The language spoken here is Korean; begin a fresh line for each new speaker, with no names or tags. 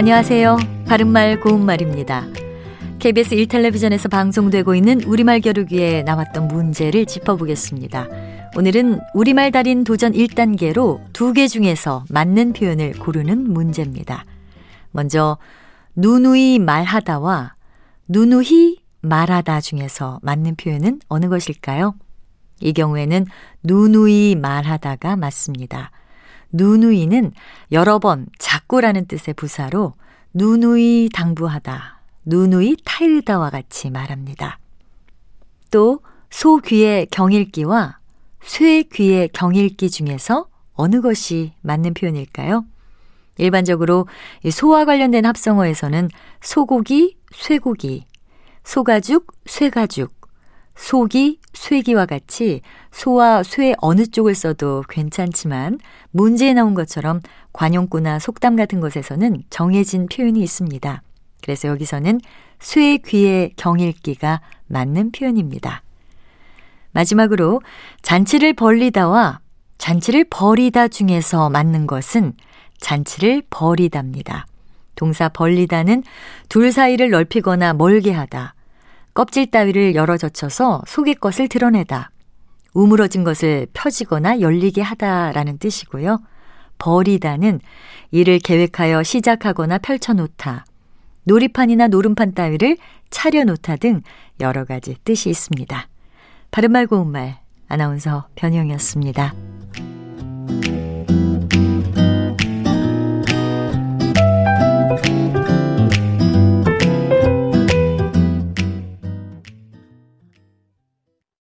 안녕하세요. 바른말 고운말입니다. KBS 1텔레비전에서 방송되고 있는 우리말 겨루기에 나왔던 문제를 짚어보겠습니다. 오늘은 우리말 달인 도전 1단계로 두 개 중에서 맞는 표현을 고르는 문제입니다. 먼저 누누이 말하다와 누누히 말하다 중에서 맞는 표현은 어느 것일까요? 이 경우에는 누누이 말하다가 맞습니다. 누누이는 여러 번 자꾸라는 뜻의 부사로 누누이 당부하다, 누누이 타일다와 같이 말합니다. 또 소 귀의 경읽기와 쇠 귀의 경읽기 중에서 어느 것이 맞는 표현일까요? 일반적으로 소와 관련된 합성어에서는 소고기, 쇠고기, 소가죽, 쇠가죽, 소기, 쇠기와 같이 소와 쇠 어느 쪽을 써도 괜찮지만 문제에 나온 것처럼 관용구나 속담 같은 것에서는 정해진 표현이 있습니다. 그래서 여기서는 쇠 귀의 경일기가 맞는 표현입니다. 마지막으로 잔치를 벌리다와 잔치를 버리다 중에서 맞는 것은 잔치를 버리답니다. 동사 벌리다는 둘 사이를 넓히거나 멀게 하다. 껍질 따위를 열어 젖혀서 속의 것을 드러내다. 우물어진 것을 펴지거나 열리게 하다라는 뜻이고요. 버리다는 이를 계획하여 시작하거나 펼쳐놓다. 놀이판이나 노름판 따위를 차려놓다 등 여러 가지 뜻이 있습니다. 바른말 고운말 아나운서 변형이었습니다.